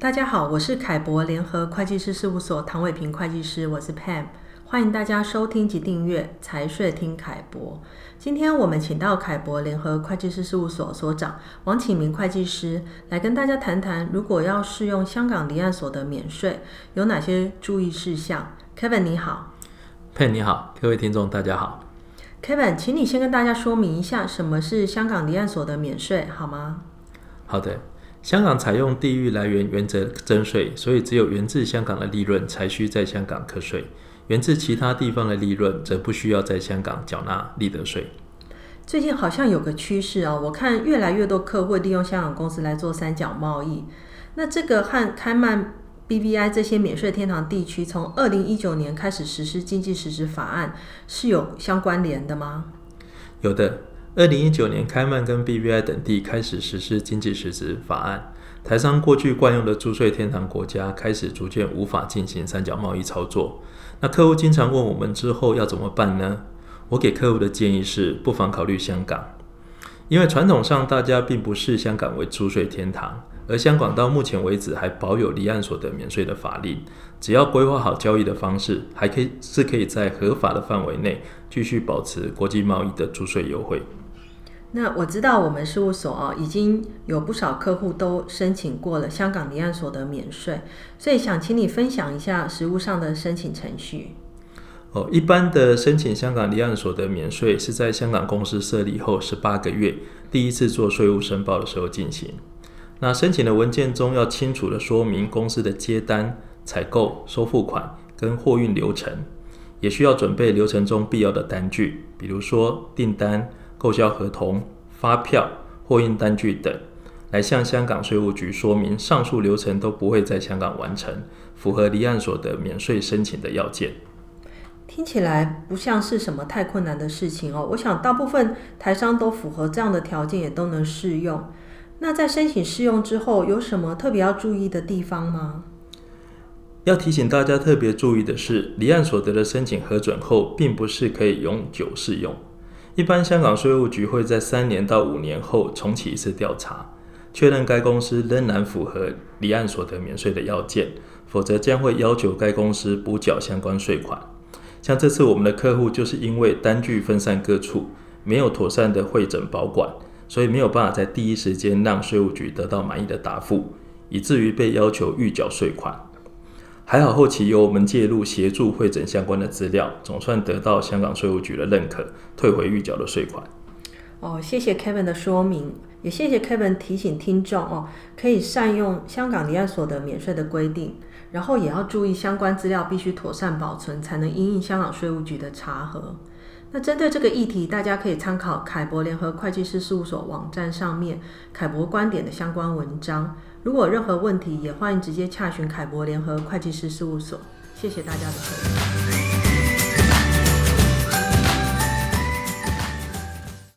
大家好，我是凯博联合会计师事务所唐伟平会计师，我是 Pam，欢迎大家收听及订阅财税听凯博。今天我们请到凯博联合会计师事务所所长王启明会计师来跟大家谈谈，如果要适用香港离岸所得免税，有哪些注意事项？Kevin 你好，Pam 你好，各位听众大家好。Kevin，请你先跟大家说明一下什么是香港离岸所得免税，好吗？好的，香港采用地域来源原则征税，所以只有源自香港的利润才需在香港课税。源自其他地方的利润，则不需要在香港缴纳利得税。最近好像有个趋势啊，我看越来越多客户利用香港公司来做三角贸易。那这个和开曼、BVI 这些免税天堂地区从二零一九年开始实施经济实质法案是有相关联的吗？有的，二零一九年开曼跟 BVI 等地开始实施经济实质法案，台商过去惯用的租税天堂国家开始逐渐无法进行三角贸易操作。那客户经常问我们之后要怎么办呢？我给客户的建议是，不妨考虑香港，因为传统上大家并不视香港为租税天堂，而香港到目前为止还保有离岸所得免税的法令，只要规划好交易的方式，还可以是可以在合法的范围内继续保持国际贸易的租税优惠。那我知道我们事务所啊，已经有不少客户都申请过了香港离岸所得免税，所以想请你分享一下实务上的申请程序。哦，一般的申请香港离岸所得免税是在香港公司设立后十八个月第一次做税务申报的时候进行。那申请的文件中要清楚地说明公司的接单、采购、收付款跟货运流程，也需要准备流程中必要的单据，比如说订单。购销合同、发票、货运单据等，来向香港税务局说明上述流程都不会在香港完成，符合离岸所得免税申请的要件。听起来不像是什么太困难的事情哦。我想大部分台商都符合这样的条件，也都能适用。那在申请适用之后，有什么特别要注意的地方吗？要提醒大家特别注意的是，离岸所得的申请核准后，并不是可以永久适用。一般香港税务局会在三年到五年后重启一次调查，确认该公司仍然符合离岸所得免税的要件，否则将会要求该公司补缴相关税款。像这次我们的客户就是因为单据分散各处，没有妥善的汇整保管，所以没有办法在第一时间让税务局得到满意的答复，以至于被要求预缴税款。还好，后期由我们介入协助汇整相关的资料，总算得到香港税务局的认可，退回预缴的税款。哦，谢谢 Kevin 的说明，也谢谢 Kevin 提醒听众哦，可以善用香港离岸所得免税的规定，然后也要注意相关资料必须妥善保存，才能因应香港税务局的查核。那针对这个议题，大家可以参考凯博联合会计师事务所网站上面凯博观点的相关文章。如果有任何问题，也欢迎直接洽询凯博联合会计师事务所。谢谢大家的收听。